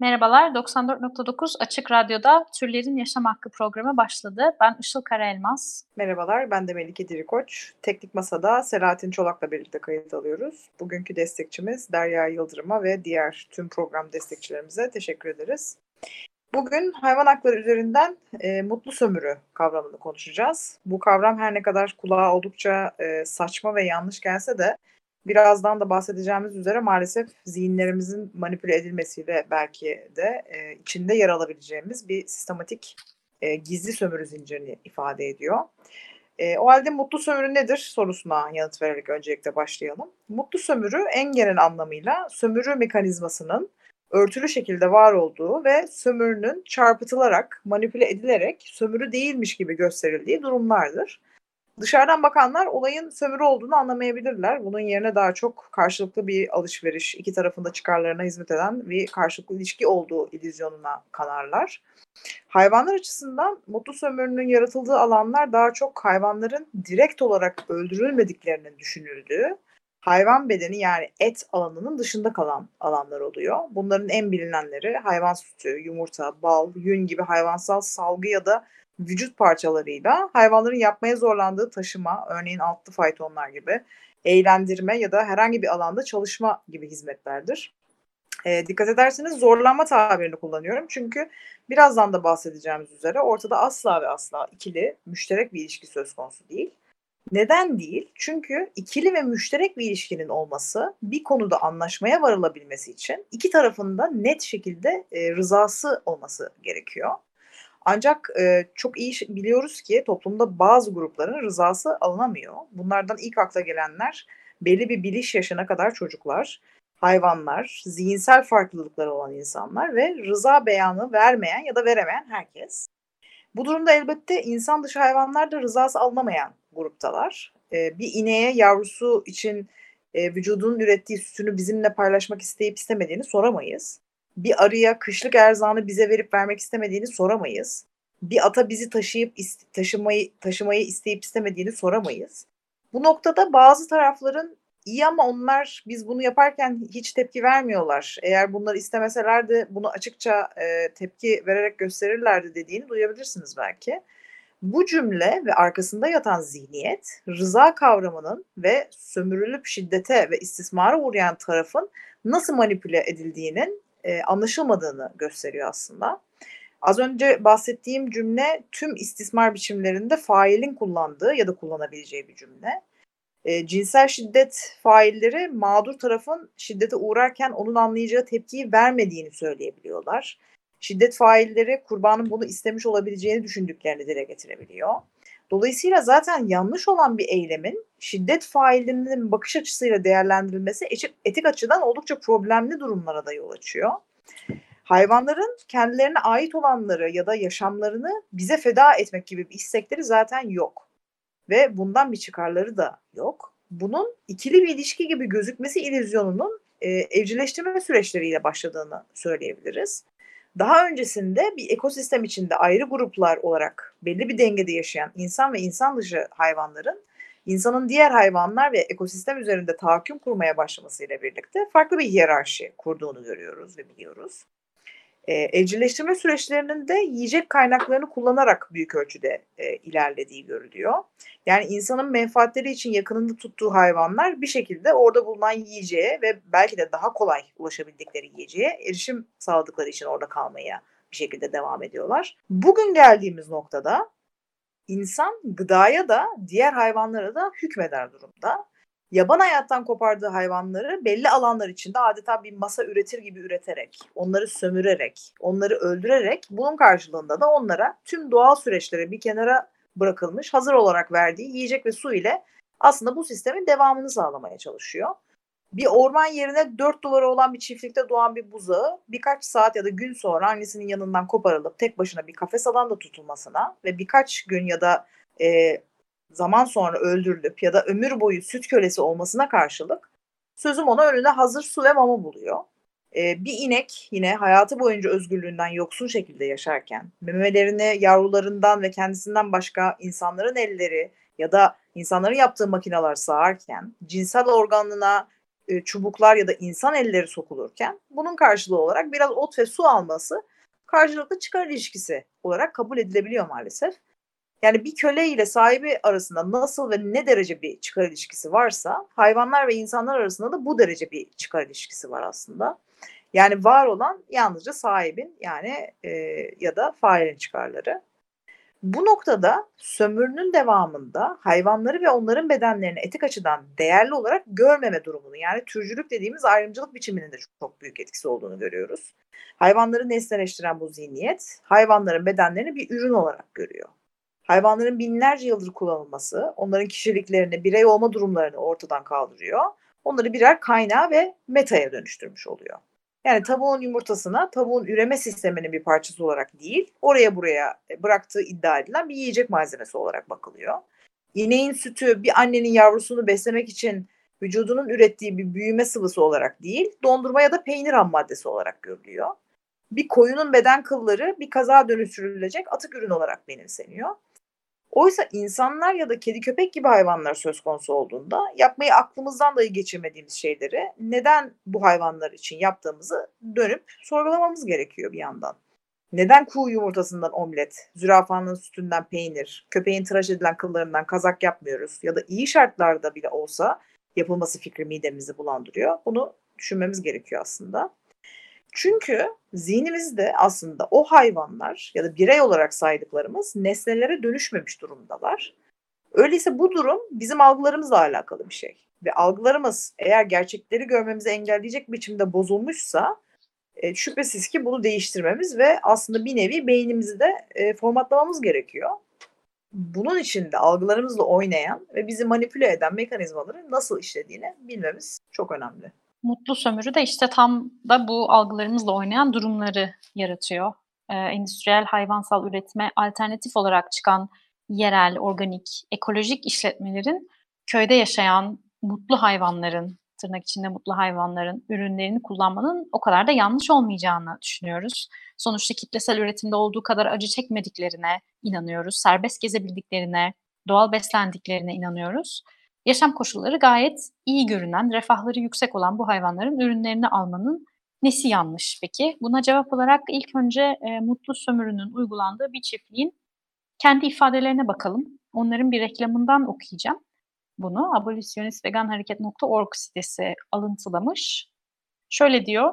Merhabalar, 94.9 Açık Radyo'da Türlerin Yaşam Hakkı programı başladı. Ben Işıl Karaelmaz. Merhabalar, ben de Melike Dirikoç. Teknik Masa'da Selahattin Çolak'la birlikte kayıt alıyoruz. Bugünkü destekçimiz Derya Yıldırım'a ve diğer tüm program destekçilerimize teşekkür ederiz. Bugün hayvan hakları üzerinden e, mutlu sömürü kavramını konuşacağız. Bu kavram her ne kadar kulağa oldukça e, saçma ve yanlış gelse de birazdan da bahsedeceğimiz üzere maalesef zihinlerimizin manipüle edilmesiyle belki de e, içinde yer alabileceğimiz bir sistematik e, gizli sömürü zincirini ifade ediyor. E, o halde mutlu sömürü nedir sorusuna yanıt vererek öncelikle başlayalım. Mutlu sömürü en genel anlamıyla sömürü mekanizmasının örtülü şekilde var olduğu ve sömürünün çarpıtılarak, manipüle edilerek sömürü değilmiş gibi gösterildiği durumlardır. Dışarıdan bakanlar olayın sömürü olduğunu anlamayabilirler. Bunun yerine daha çok karşılıklı bir alışveriş, iki tarafında çıkarlarına hizmet eden bir karşılıklı ilişki olduğu illüzyonuna kanarlar. Hayvanlar açısından mutlu sömürünün yaratıldığı alanlar daha çok hayvanların direkt olarak öldürülmediklerinin düşünüldüğü, hayvan bedeni yani et alanının dışında kalan alanlar oluyor. Bunların en bilinenleri hayvan sütü, yumurta, bal, yün gibi hayvansal salgı ya da vücut parçalarıyla hayvanların yapmaya zorlandığı taşıma, örneğin altlı faytonlar gibi, eğlendirme ya da herhangi bir alanda çalışma gibi hizmetlerdir. E, dikkat ederseniz zorlanma tabirini kullanıyorum. Çünkü birazdan da bahsedeceğimiz üzere ortada asla ve asla ikili, müşterek bir ilişki söz konusu değil. Neden değil? Çünkü ikili ve müşterek bir ilişkinin olması bir konuda anlaşmaya varılabilmesi için iki tarafında net şekilde e, rızası olması gerekiyor. Ancak e, çok iyi biliyoruz ki toplumda bazı grupların rızası alınamıyor. Bunlardan ilk akla gelenler belli bir biliş yaşına kadar çocuklar, hayvanlar, zihinsel farklılıkları olan insanlar ve rıza beyanı vermeyen ya da veremeyen herkes. Bu durumda elbette insan dışı hayvanlar da rızası alınamayan gruptalar. E, bir ineğe yavrusu için e, vücudunun ürettiği sütünü bizimle paylaşmak isteyip istemediğini soramayız bir arıya kışlık erzağını bize verip vermek istemediğini soramayız. Bir ata bizi taşıyıp taşımayı taşımayı isteyip istemediğini soramayız. Bu noktada bazı tarafların iyi ama onlar biz bunu yaparken hiç tepki vermiyorlar. Eğer bunları istemeselerdi bunu açıkça e, tepki vererek gösterirlerdi dediğini duyabilirsiniz belki. Bu cümle ve arkasında yatan zihniyet rıza kavramının ve sömürülüp şiddete ve istismara uğrayan tarafın nasıl manipüle edildiğinin e, anlaşılmadığını gösteriyor aslında. Az önce bahsettiğim cümle tüm istismar biçimlerinde failin kullandığı ya da kullanabileceği bir cümle. E, cinsel şiddet failleri mağdur tarafın şiddete uğrarken onun anlayacağı tepkiyi vermediğini söyleyebiliyorlar. Şiddet failleri kurbanın bunu istemiş olabileceğini düşündüklerini dile getirebiliyor. Dolayısıyla zaten yanlış olan bir eylemin şiddet faillerinin bakış açısıyla değerlendirilmesi etik açıdan oldukça problemli durumlara da yol açıyor. Hayvanların kendilerine ait olanları ya da yaşamlarını bize feda etmek gibi bir istekleri zaten yok. Ve bundan bir çıkarları da yok. Bunun ikili bir ilişki gibi gözükmesi illüzyonunun e, evcilleştirme süreçleriyle başladığını söyleyebiliriz. Daha öncesinde bir ekosistem içinde ayrı gruplar olarak belli bir dengede yaşayan insan ve insan dışı hayvanların insanın diğer hayvanlar ve ekosistem üzerinde tahakküm kurmaya başlamasıyla birlikte farklı bir hiyerarşi kurduğunu görüyoruz ve biliyoruz. E, evcilleştirme süreçlerinin de yiyecek kaynaklarını kullanarak büyük ölçüde e, ilerlediği görülüyor. Yani insanın menfaatleri için yakınında tuttuğu hayvanlar bir şekilde orada bulunan yiyeceğe ve belki de daha kolay ulaşabildikleri yiyeceğe erişim sağladıkları için orada kalmaya bir şekilde devam ediyorlar. Bugün geldiğimiz noktada insan gıdaya da diğer hayvanlara da hükmeder durumda. Yaban hayattan kopardığı hayvanları belli alanlar içinde adeta bir masa üretir gibi üreterek, onları sömürerek, onları öldürerek bunun karşılığında da onlara tüm doğal süreçlere bir kenara bırakılmış hazır olarak verdiği yiyecek ve su ile aslında bu sistemin devamını sağlamaya çalışıyor. Bir orman yerine 4 duvarı olan bir çiftlikte doğan bir buzağı birkaç saat ya da gün sonra annesinin yanından koparılıp tek başına bir kafes alanda tutulmasına ve birkaç gün ya da e, zaman sonra öldürülüp ya da ömür boyu süt kölesi olmasına karşılık sözüm ona önünde hazır su ve mama buluyor. Ee, bir inek yine hayatı boyunca özgürlüğünden yoksun şekilde yaşarken memelerini yavrularından ve kendisinden başka insanların elleri ya da insanların yaptığı makineler sağarken cinsel organına e, çubuklar ya da insan elleri sokulurken bunun karşılığı olarak biraz ot ve su alması karşılıklı çıkar ilişkisi olarak kabul edilebiliyor maalesef. Yani bir köle ile sahibi arasında nasıl ve ne derece bir çıkar ilişkisi varsa hayvanlar ve insanlar arasında da bu derece bir çıkar ilişkisi var aslında. Yani var olan yalnızca sahibin yani e, ya da failin çıkarları. Bu noktada sömürünün devamında hayvanları ve onların bedenlerini etik açıdan değerli olarak görmeme durumunu yani türcülük dediğimiz ayrımcılık biçiminin de çok büyük etkisi olduğunu görüyoruz. Hayvanları nesneleştiren bu zihniyet hayvanların bedenlerini bir ürün olarak görüyor. Hayvanların binlerce yıldır kullanılması onların kişiliklerini, birey olma durumlarını ortadan kaldırıyor. Onları birer kaynağı ve metaya dönüştürmüş oluyor. Yani tavuğun yumurtasına tavuğun üreme sisteminin bir parçası olarak değil, oraya buraya bıraktığı iddia edilen bir yiyecek malzemesi olarak bakılıyor. İneğin sütü bir annenin yavrusunu beslemek için vücudunun ürettiği bir büyüme sıvısı olarak değil, dondurma ya da peynir ham maddesi olarak görülüyor. Bir koyunun beden kılları bir kaza dönüştürülecek atık ürün olarak benimseniyor. Oysa insanlar ya da kedi köpek gibi hayvanlar söz konusu olduğunda yapmayı aklımızdan dahi geçirmediğimiz şeyleri neden bu hayvanlar için yaptığımızı dönüp sorgulamamız gerekiyor bir yandan. Neden kuğu yumurtasından omlet, zürafanın sütünden peynir, köpeğin tıraş edilen kıllarından kazak yapmıyoruz ya da iyi şartlarda bile olsa yapılması fikri midemizi bulandırıyor. Bunu düşünmemiz gerekiyor aslında. Çünkü zihnimizde aslında o hayvanlar ya da birey olarak saydıklarımız nesnelere dönüşmemiş durumdalar. Öyleyse bu durum bizim algılarımızla alakalı bir şey. Ve algılarımız eğer gerçekleri görmemizi engelleyecek biçimde bozulmuşsa e, şüphesiz ki bunu değiştirmemiz ve aslında bir nevi beynimizi de e, formatlamamız gerekiyor. Bunun için de algılarımızla oynayan ve bizi manipüle eden mekanizmaların nasıl işlediğini bilmemiz çok önemli. Mutlu sömürü de işte tam da bu algılarımızla oynayan durumları yaratıyor. Ee, endüstriyel hayvansal üretime alternatif olarak çıkan yerel, organik, ekolojik işletmelerin köyde yaşayan mutlu hayvanların, tırnak içinde mutlu hayvanların ürünlerini kullanmanın o kadar da yanlış olmayacağını düşünüyoruz. Sonuçta kitlesel üretimde olduğu kadar acı çekmediklerine inanıyoruz. Serbest gezebildiklerine, doğal beslendiklerine inanıyoruz. Yaşam koşulları gayet iyi görünen, refahları yüksek olan bu hayvanların ürünlerini almanın nesi yanlış peki? Buna cevap olarak ilk önce e, mutlu sömürünün uygulandığı bir çiftliğin kendi ifadelerine bakalım. Onların bir reklamından okuyacağım. Bunu abolisyonistveganhareket.org sitesi alıntılamış. Şöyle diyor,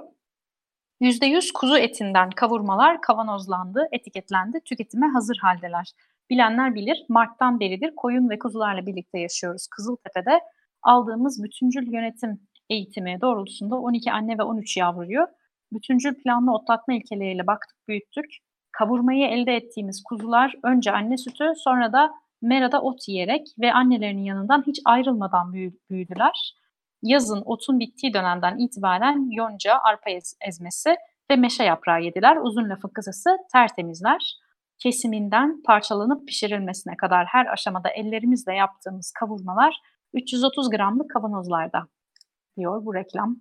%100 kuzu etinden kavurmalar kavanozlandı, etiketlendi, tüketime hazır haldeler. Bilenler bilir, Mart'tan beridir koyun ve kuzularla birlikte yaşıyoruz. Kızıltepe'de aldığımız bütüncül yönetim eğitimi doğrultusunda 12 anne ve 13 yavruyu bütüncül planlı otlatma ilkeleriyle baktık, büyüttük. Kavurmayı elde ettiğimiz kuzular önce anne sütü sonra da merada ot yiyerek ve annelerinin yanından hiç ayrılmadan büyüdüler. Yazın otun bittiği dönemden itibaren yonca, arpa ezmesi ve meşe yaprağı yediler. Uzun lafın kısası tertemizler kesiminden parçalanıp pişirilmesine kadar her aşamada ellerimizle yaptığımız kavurmalar 330 gramlık kavanozlarda diyor bu reklam.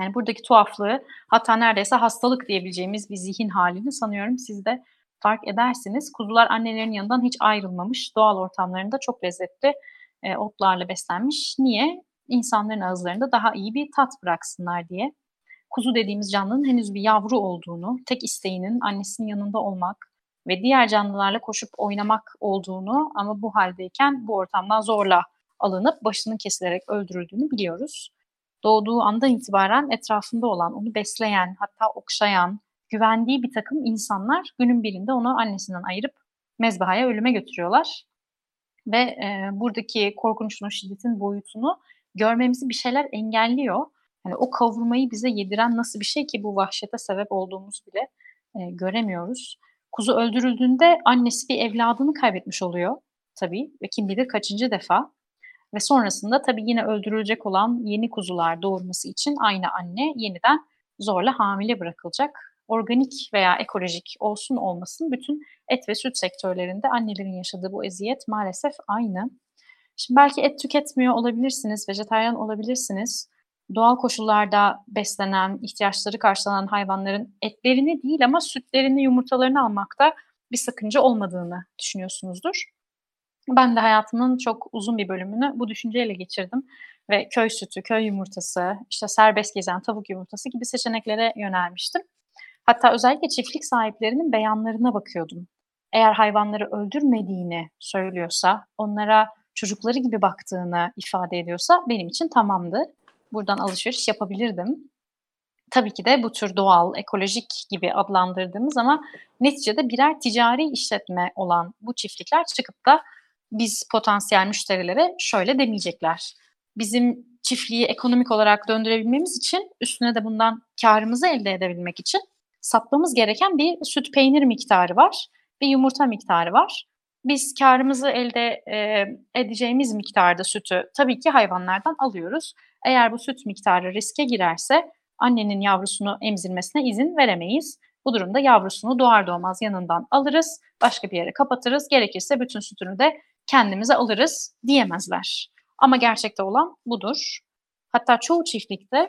Yani buradaki tuhaflığı hatta neredeyse hastalık diyebileceğimiz bir zihin halini sanıyorum siz de fark edersiniz. Kuzular annelerin yanından hiç ayrılmamış, doğal ortamlarında çok lezzetli e, otlarla beslenmiş. Niye? İnsanların ağızlarında daha iyi bir tat bıraksınlar diye. Kuzu dediğimiz canlının henüz bir yavru olduğunu, tek isteğinin annesinin yanında olmak, ve diğer canlılarla koşup oynamak olduğunu ama bu haldeyken bu ortamdan zorla alınıp başının kesilerek öldürüldüğünü biliyoruz. Doğduğu andan itibaren etrafında olan, onu besleyen, hatta okşayan, güvendiği bir takım insanlar günün birinde onu annesinden ayırıp mezbahaya ölüme götürüyorlar. Ve e, buradaki korkunçluğun, şiddetin boyutunu görmemizi bir şeyler engelliyor. Yani o kavurmayı bize yediren nasıl bir şey ki bu vahşete sebep olduğumuz bile e, göremiyoruz. Kuzu öldürüldüğünde annesi bir evladını kaybetmiş oluyor tabii ve kim bilir kaçıncı defa. ve sonrasında tabii yine öldürülecek olan yeni kuzular doğurması için aynı anne yeniden zorla hamile bırakılacak. Organik veya ekolojik olsun olmasın bütün et ve süt sektörlerinde annelerin yaşadığı bu eziyet maalesef aynı. Şimdi belki et tüketmiyor olabilirsiniz, vejetaryen olabilirsiniz. Doğal koşullarda beslenen, ihtiyaçları karşılanan hayvanların etlerini değil ama sütlerini, yumurtalarını almakta bir sakınca olmadığını düşünüyorsunuzdur. Ben de hayatımın çok uzun bir bölümünü bu düşünceyle geçirdim ve köy sütü, köy yumurtası, işte serbest gezen tavuk yumurtası gibi seçeneklere yönelmiştim. Hatta özellikle çiftlik sahiplerinin beyanlarına bakıyordum. Eğer hayvanları öldürmediğini söylüyorsa, onlara çocukları gibi baktığını ifade ediyorsa benim için tamamdı. Buradan alışveriş yapabilirdim. Tabii ki de bu tür doğal, ekolojik gibi adlandırdığımız ama neticede birer ticari işletme olan bu çiftlikler çıkıp da biz potansiyel müşterilere şöyle demeyecekler. Bizim çiftliği ekonomik olarak döndürebilmemiz için üstüne de bundan karımızı elde edebilmek için satmamız gereken bir süt peynir miktarı var, bir yumurta miktarı var. Biz karımızı elde e, edeceğimiz miktarda sütü tabii ki hayvanlardan alıyoruz. Eğer bu süt miktarı riske girerse annenin yavrusunu emzirmesine izin veremeyiz. Bu durumda yavrusunu doğar doğmaz yanından alırız, başka bir yere kapatırız. Gerekirse bütün sütünü de kendimize alırız diyemezler. Ama gerçekte olan budur. Hatta çoğu çiftlikte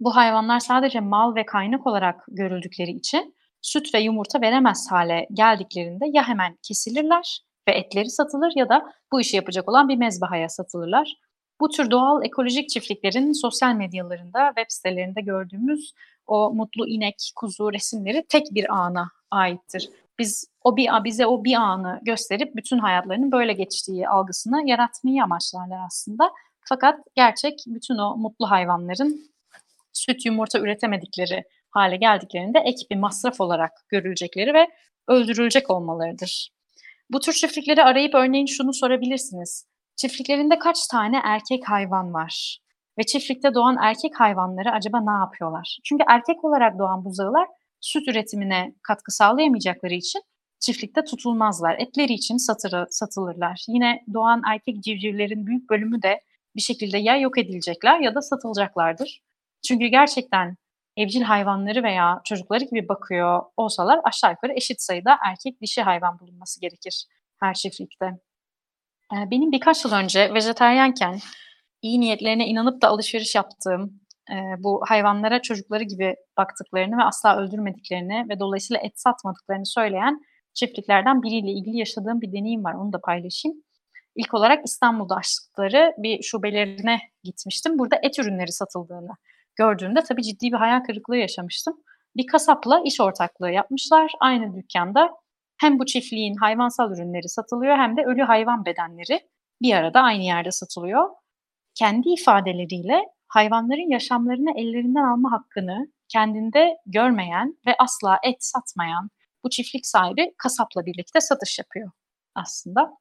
bu hayvanlar sadece mal ve kaynak olarak görüldükleri için süt ve yumurta veremez hale geldiklerinde ya hemen kesilirler ve etleri satılır ya da bu işi yapacak olan bir mezbahaya satılırlar. Bu tür doğal ekolojik çiftliklerin sosyal medyalarında, web sitelerinde gördüğümüz o mutlu inek, kuzu resimleri tek bir ana aittir. Biz o bir bize o bir anı gösterip bütün hayatlarının böyle geçtiği algısını yaratmayı amaçlarlar aslında. Fakat gerçek bütün o mutlu hayvanların süt yumurta üretemedikleri hale geldiklerinde ek bir masraf olarak görülecekleri ve öldürülecek olmalarıdır. Bu tür çiftlikleri arayıp örneğin şunu sorabilirsiniz. Çiftliklerinde kaç tane erkek hayvan var? Ve çiftlikte doğan erkek hayvanları acaba ne yapıyorlar? Çünkü erkek olarak doğan buzağılar süt üretimine katkı sağlayamayacakları için çiftlikte tutulmazlar. Etleri için satır, satılırlar. Yine doğan erkek civcivlerin büyük bölümü de bir şekilde ya yok edilecekler ya da satılacaklardır. Çünkü gerçekten evcil hayvanları veya çocukları gibi bakıyor olsalar aşağı yukarı eşit sayıda erkek dişi hayvan bulunması gerekir her çiftlikte. Ee, benim birkaç yıl önce vejeteryenken iyi niyetlerine inanıp da alışveriş yaptığım e, bu hayvanlara çocukları gibi baktıklarını ve asla öldürmediklerini ve dolayısıyla et satmadıklarını söyleyen çiftliklerden biriyle ilgili yaşadığım bir deneyim var. Onu da paylaşayım. İlk olarak İstanbul'da açtıkları bir şubelerine gitmiştim. Burada et ürünleri satıldığını gördüğümde tabii ciddi bir hayal kırıklığı yaşamıştım. Bir kasapla iş ortaklığı yapmışlar. Aynı dükkanda hem bu çiftliğin hayvansal ürünleri satılıyor hem de ölü hayvan bedenleri bir arada aynı yerde satılıyor. Kendi ifadeleriyle hayvanların yaşamlarını ellerinden alma hakkını kendinde görmeyen ve asla et satmayan bu çiftlik sahibi kasapla birlikte satış yapıyor aslında.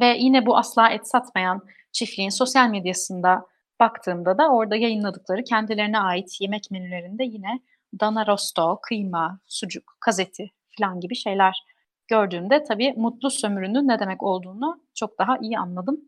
Ve yine bu asla et satmayan çiftliğin sosyal medyasında baktığımda da orada yayınladıkları kendilerine ait yemek menülerinde yine dana rosto, kıyma, sucuk, kazeti falan gibi şeyler gördüğümde tabii mutlu sömürünün ne demek olduğunu çok daha iyi anladım.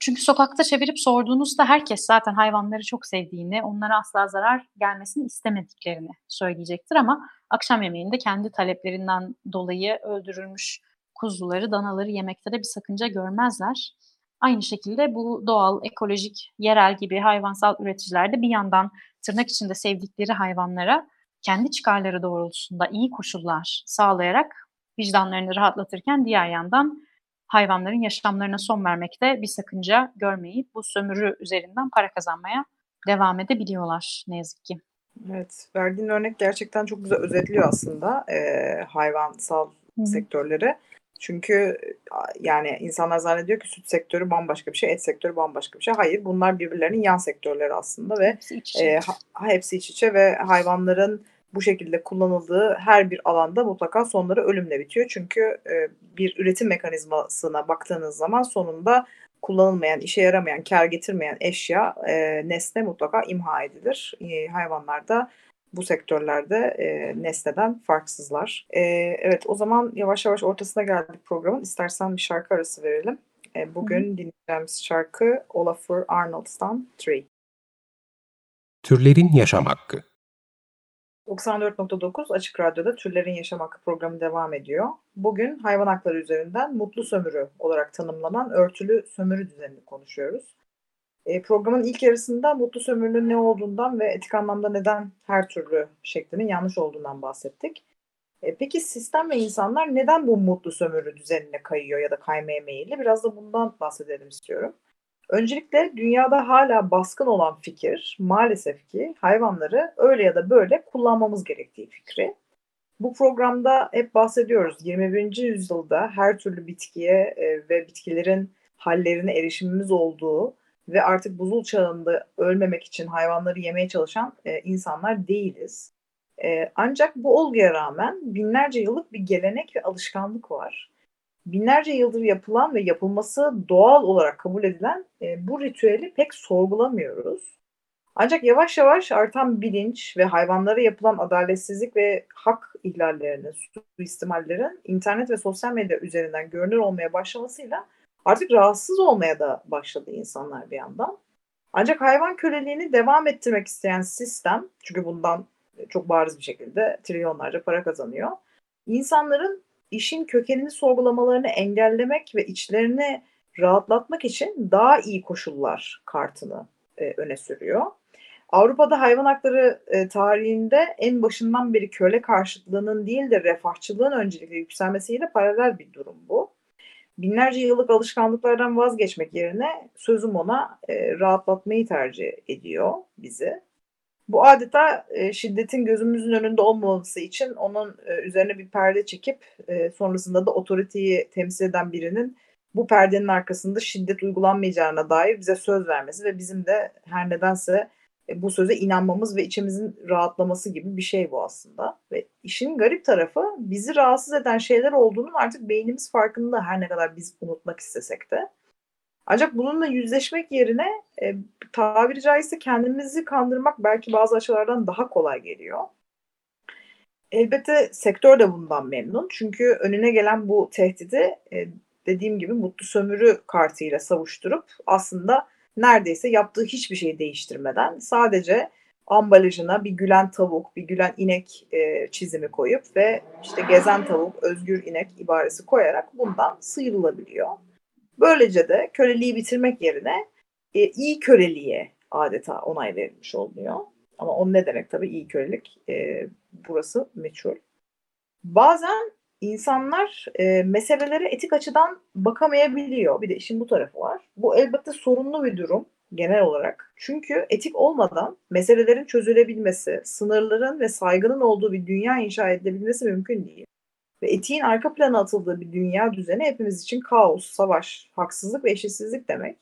Çünkü sokakta çevirip sorduğunuzda herkes zaten hayvanları çok sevdiğini, onlara asla zarar gelmesini istemediklerini söyleyecektir ama akşam yemeğinde kendi taleplerinden dolayı öldürülmüş kuzuları, danaları yemekte de bir sakınca görmezler. Aynı şekilde bu doğal, ekolojik, yerel gibi hayvansal üreticiler de bir yandan tırnak içinde sevdikleri hayvanlara kendi çıkarları doğrultusunda iyi koşullar sağlayarak vicdanlarını rahatlatırken diğer yandan hayvanların yaşamlarına son vermekte bir sakınca görmeyip bu sömürü üzerinden para kazanmaya devam edebiliyorlar ne yazık ki. Evet, verdiğin örnek gerçekten çok güzel özetliyor aslında e, hayvansal Hı-hı. sektörleri. Çünkü yani insanlar zannediyor ki süt sektörü bambaşka bir şey, et sektörü bambaşka bir şey. Hayır, bunlar birbirlerinin yan sektörleri aslında ve hepsi iç içe, e, ha, hepsi iç içe ve hayvanların bu şekilde kullanıldığı her bir alanda mutlaka sonları ölümle bitiyor. Çünkü e, bir üretim mekanizmasına baktığınız zaman sonunda kullanılmayan, işe yaramayan, kar getirmeyen eşya, e, nesne mutlaka imha edilir. E, hayvanlar da bu sektörlerde e, nesneden farksızlar. E, evet o zaman yavaş yavaş ortasına geldik programın. İstersen bir şarkı arası verelim. E, bugün dinleyeceğimiz şarkı Olafur Arnolds'tan Tree. Türlerin Yaşam Hakkı 94.9 Açık Radyo'da Türlerin Yaşam Hakkı programı devam ediyor. Bugün hayvan hakları üzerinden mutlu sömürü olarak tanımlanan örtülü sömürü düzenini konuşuyoruz. E, programın ilk yarısında mutlu sömürünün ne olduğundan ve etik anlamda neden her türlü şeklinin yanlış olduğundan bahsettik. E, peki sistem ve insanlar neden bu mutlu sömürü düzenine kayıyor ya da kaymaya meyilli? Biraz da bundan bahsedelim istiyorum. Öncelikle dünyada hala baskın olan fikir maalesef ki hayvanları öyle ya da böyle kullanmamız gerektiği fikri. Bu programda hep bahsediyoruz 21. yüzyılda her türlü bitkiye e, ve bitkilerin hallerine erişimimiz olduğu ve artık buzul çağında ölmemek için hayvanları yemeye çalışan e, insanlar değiliz. E, ancak bu olguya rağmen binlerce yıllık bir gelenek ve alışkanlık var. Binlerce yıldır yapılan ve yapılması doğal olarak kabul edilen e, bu ritüeli pek sorgulamıyoruz. Ancak yavaş yavaş artan bilinç ve hayvanlara yapılan adaletsizlik ve hak ihlallerinin, suistimallerin internet ve sosyal medya üzerinden görünür olmaya başlamasıyla artık rahatsız olmaya da başladı insanlar bir yandan. Ancak hayvan köleliğini devam ettirmek isteyen sistem, çünkü bundan çok bariz bir şekilde trilyonlarca para kazanıyor. İnsanların işin kökenini sorgulamalarını engellemek ve içlerini rahatlatmak için daha iyi koşullar kartını e, öne sürüyor. Avrupa'da hayvan hakları e, tarihinde en başından beri köle karşıtlığının değil de refahçılığın öncelikle yükselmesiyle paralel bir durum bu. Binlerce yıllık alışkanlıklardan vazgeçmek yerine sözüm ona e, rahatlatmayı tercih ediyor bizi. Bu adeta e, şiddetin gözümüzün önünde olmaması için onun e, üzerine bir perde çekip e, sonrasında da otoriteyi temsil eden birinin bu perdenin arkasında şiddet uygulanmayacağına dair bize söz vermesi ve bizim de her nedense e, bu söze inanmamız ve içimizin rahatlaması gibi bir şey bu aslında. Ve işin garip tarafı bizi rahatsız eden şeyler olduğunun artık beynimiz farkında her ne kadar biz unutmak istesek de. Ancak bununla yüzleşmek yerine e, tabiri caizse kendimizi kandırmak belki bazı açılardan daha kolay geliyor. Elbette sektör de bundan memnun. Çünkü önüne gelen bu tehdidi e, dediğim gibi mutlu sömürü kartıyla savuşturup aslında neredeyse yaptığı hiçbir şeyi değiştirmeden sadece ambalajına bir gülen tavuk, bir gülen inek e, çizimi koyup ve işte gezen tavuk, özgür inek ibaresi koyarak bundan sıyrılabiliyor. Böylece de köleliği bitirmek yerine e, iyi köleliğe adeta onay verilmiş oluyor. Ama o ne demek tabii iyi kölelik? E, burası meçhul. Bazen insanlar e, meselelere etik açıdan bakamayabiliyor. Bir de işin bu tarafı var. Bu elbette sorunlu bir durum genel olarak. Çünkü etik olmadan meselelerin çözülebilmesi, sınırların ve saygının olduğu bir dünya inşa edilebilmesi mümkün değil. Ve etiğin arka plana atıldığı bir dünya düzeni hepimiz için kaos, savaş, haksızlık ve eşitsizlik demek.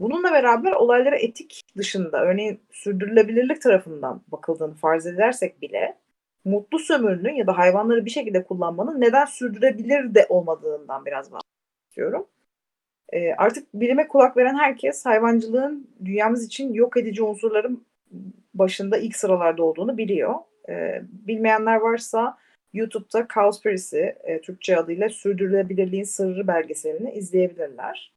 Bununla beraber olaylara etik dışında, örneğin sürdürülebilirlik tarafından bakıldığını farz edersek bile mutlu sömürünün ya da hayvanları bir şekilde kullanmanın neden sürdürebilir de olmadığından biraz bahsetmek istiyorum. E, artık bilime kulak veren herkes hayvancılığın dünyamız için yok edici unsurların başında ilk sıralarda olduğunu biliyor. E, bilmeyenler varsa YouTube'da Cowspiracy, e, Türkçe adıyla Sürdürülebilirliğin Sırrı belgeselini izleyebilirler.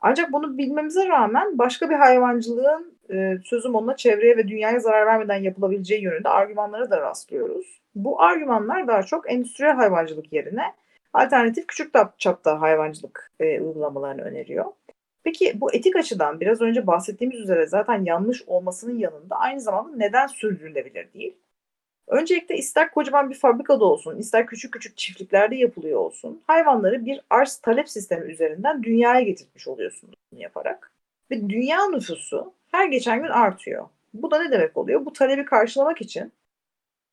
Ancak bunu bilmemize rağmen başka bir hayvancılığın e, sözüm onunla çevreye ve dünyaya zarar vermeden yapılabileceği yönünde argümanlara da rastlıyoruz. Bu argümanlar daha çok endüstriyel hayvancılık yerine alternatif küçük çapta hayvancılık e, uygulamalarını öneriyor. Peki bu etik açıdan biraz önce bahsettiğimiz üzere zaten yanlış olmasının yanında aynı zamanda neden sürdürülebilir değil? Öncelikle ister kocaman bir fabrikada olsun, ister küçük küçük çiftliklerde yapılıyor olsun, hayvanları bir arz talep sistemi üzerinden dünyaya getirmiş oluyorsunuz bunu yaparak. Ve dünya nüfusu her geçen gün artıyor. Bu da ne demek oluyor? Bu talebi karşılamak için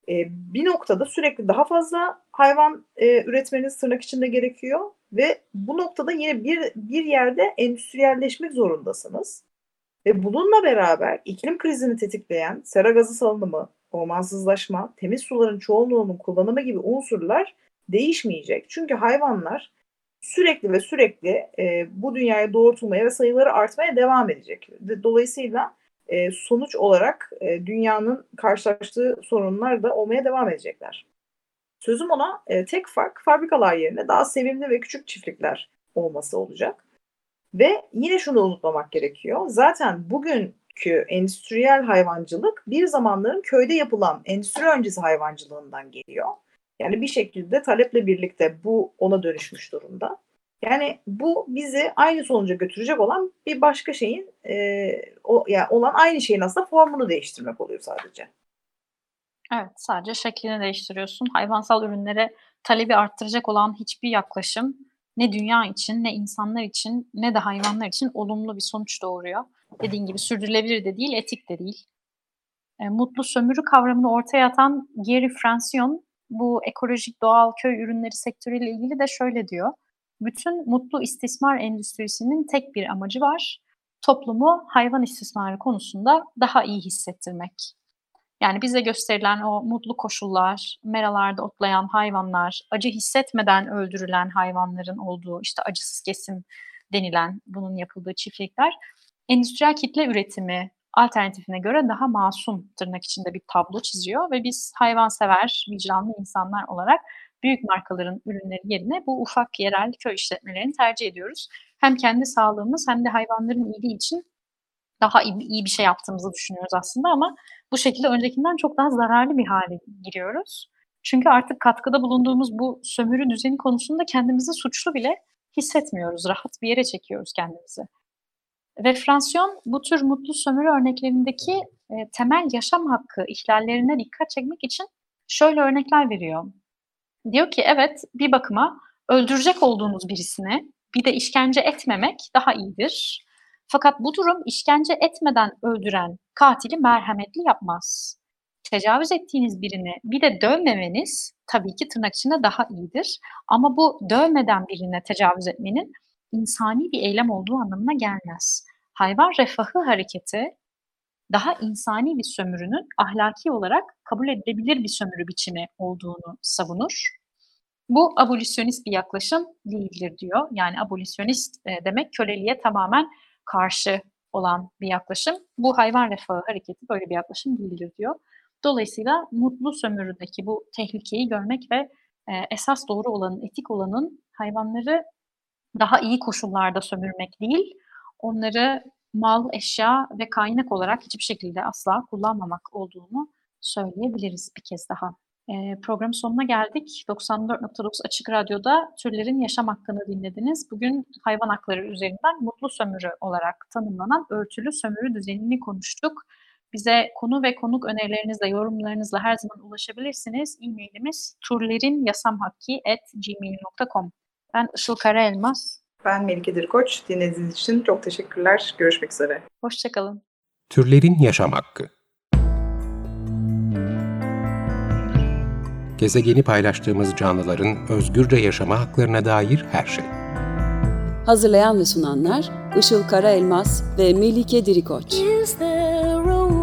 e, bir noktada sürekli daha fazla hayvan e, üretmeniz tırnak içinde gerekiyor ve bu noktada yine bir, bir yerde endüstriyelleşmek zorundasınız. Ve bununla beraber iklim krizini tetikleyen sera gazı salınımı, ormansızlaşma, temiz suların çoğunluğunun kullanımı gibi unsurlar değişmeyecek. Çünkü hayvanlar sürekli ve sürekli e, bu dünyaya doğurtulmaya ve sayıları artmaya devam edecek. Dolayısıyla e, sonuç olarak e, dünyanın karşılaştığı sorunlar da olmaya devam edecekler. Sözüm ona e, tek fark fabrikalar yerine daha sevimli ve küçük çiftlikler olması olacak. Ve yine şunu unutmamak gerekiyor. Zaten bugünkü endüstriyel hayvancılık bir zamanların köyde yapılan endüstri öncesi hayvancılığından geliyor. Yani bir şekilde taleple birlikte bu ona dönüşmüş durumda. Yani bu bizi aynı sonuca götürecek olan bir başka şeyin e, o, yani olan aynı şeyin aslında formunu değiştirmek oluyor sadece. Evet, sadece şeklini değiştiriyorsun. Hayvansal ürünlere talebi arttıracak olan hiçbir yaklaşım ne dünya için, ne insanlar için, ne de hayvanlar için olumlu bir sonuç doğuruyor. Dediğin gibi sürdürülebilir de değil, etik de değil. E, mutlu sömürü kavramını ortaya atan Gary Francione bu ekolojik doğal köy ürünleri sektörüyle ilgili de şöyle diyor. Bütün mutlu istismar endüstrisinin tek bir amacı var. Toplumu hayvan istismarı konusunda daha iyi hissettirmek. Yani bize gösterilen o mutlu koşullar, meralarda otlayan hayvanlar, acı hissetmeden öldürülen hayvanların olduğu işte acısız kesim denilen bunun yapıldığı çiftlikler endüstriyel kitle üretimi alternatifine göre daha masum tırnak içinde bir tablo çiziyor ve biz hayvansever, vicdanlı insanlar olarak büyük markaların ürünleri yerine bu ufak yerel köy işletmelerini tercih ediyoruz. Hem kendi sağlığımız hem de hayvanların iyiliği için daha iyi, iyi bir şey yaptığımızı düşünüyoruz aslında ama bu şekilde öncekinden çok daha zararlı bir hale giriyoruz. Çünkü artık katkıda bulunduğumuz bu sömürü düzeni konusunda kendimizi suçlu bile hissetmiyoruz. Rahat bir yere çekiyoruz kendimizi. Ve Fransiyon bu tür mutlu sömürü örneklerindeki e, temel yaşam hakkı ihlallerine dikkat çekmek için şöyle örnekler veriyor. Diyor ki evet bir bakıma öldürecek olduğunuz birisine bir de işkence etmemek daha iyidir. Fakat bu durum işkence etmeden öldüren katili merhametli yapmaz. Tecavüz ettiğiniz birini bir de dövmemeniz tabii ki tırnak içinde daha iyidir. Ama bu dövmeden birine tecavüz etmenin insani bir eylem olduğu anlamına gelmez. Hayvan refahı hareketi daha insani bir sömürünün ahlaki olarak kabul edilebilir bir sömürü biçimi olduğunu savunur. Bu abolisyonist bir yaklaşım değildir diyor. Yani abolisyonist e, demek köleliğe tamamen karşı olan bir yaklaşım. Bu hayvan refahı hareketi böyle bir yaklaşım değildir diyor. Dolayısıyla mutlu sömürüdeki bu tehlikeyi görmek ve e, esas doğru olanın, etik olanın hayvanları daha iyi koşullarda sömürmek değil, onları mal, eşya ve kaynak olarak hiçbir şekilde asla kullanmamak olduğunu söyleyebiliriz bir kez daha. E, programın sonuna geldik. 94.9 Açık Radyo'da türlerin yaşam hakkını dinlediniz. Bugün hayvan hakları üzerinden mutlu sömürü olarak tanımlanan örtülü sömürü düzenini konuştuk. Bize konu ve konuk önerilerinizle, yorumlarınızla her zaman ulaşabilirsiniz. E-mailimiz turlerinyasamhakki.gmail.com Ben Işıl Karaelmaz. Ben Melike Dirkoç. Dinlediğiniz için çok teşekkürler. Görüşmek üzere. Hoşçakalın. Türlerin Yaşam Hakkı Gezegeni paylaştığımız canlıların özgürce yaşama haklarına dair her şey. Hazırlayan ve sunanlar Işıl Karaelmaz ve Melike Dirikoç. Is there a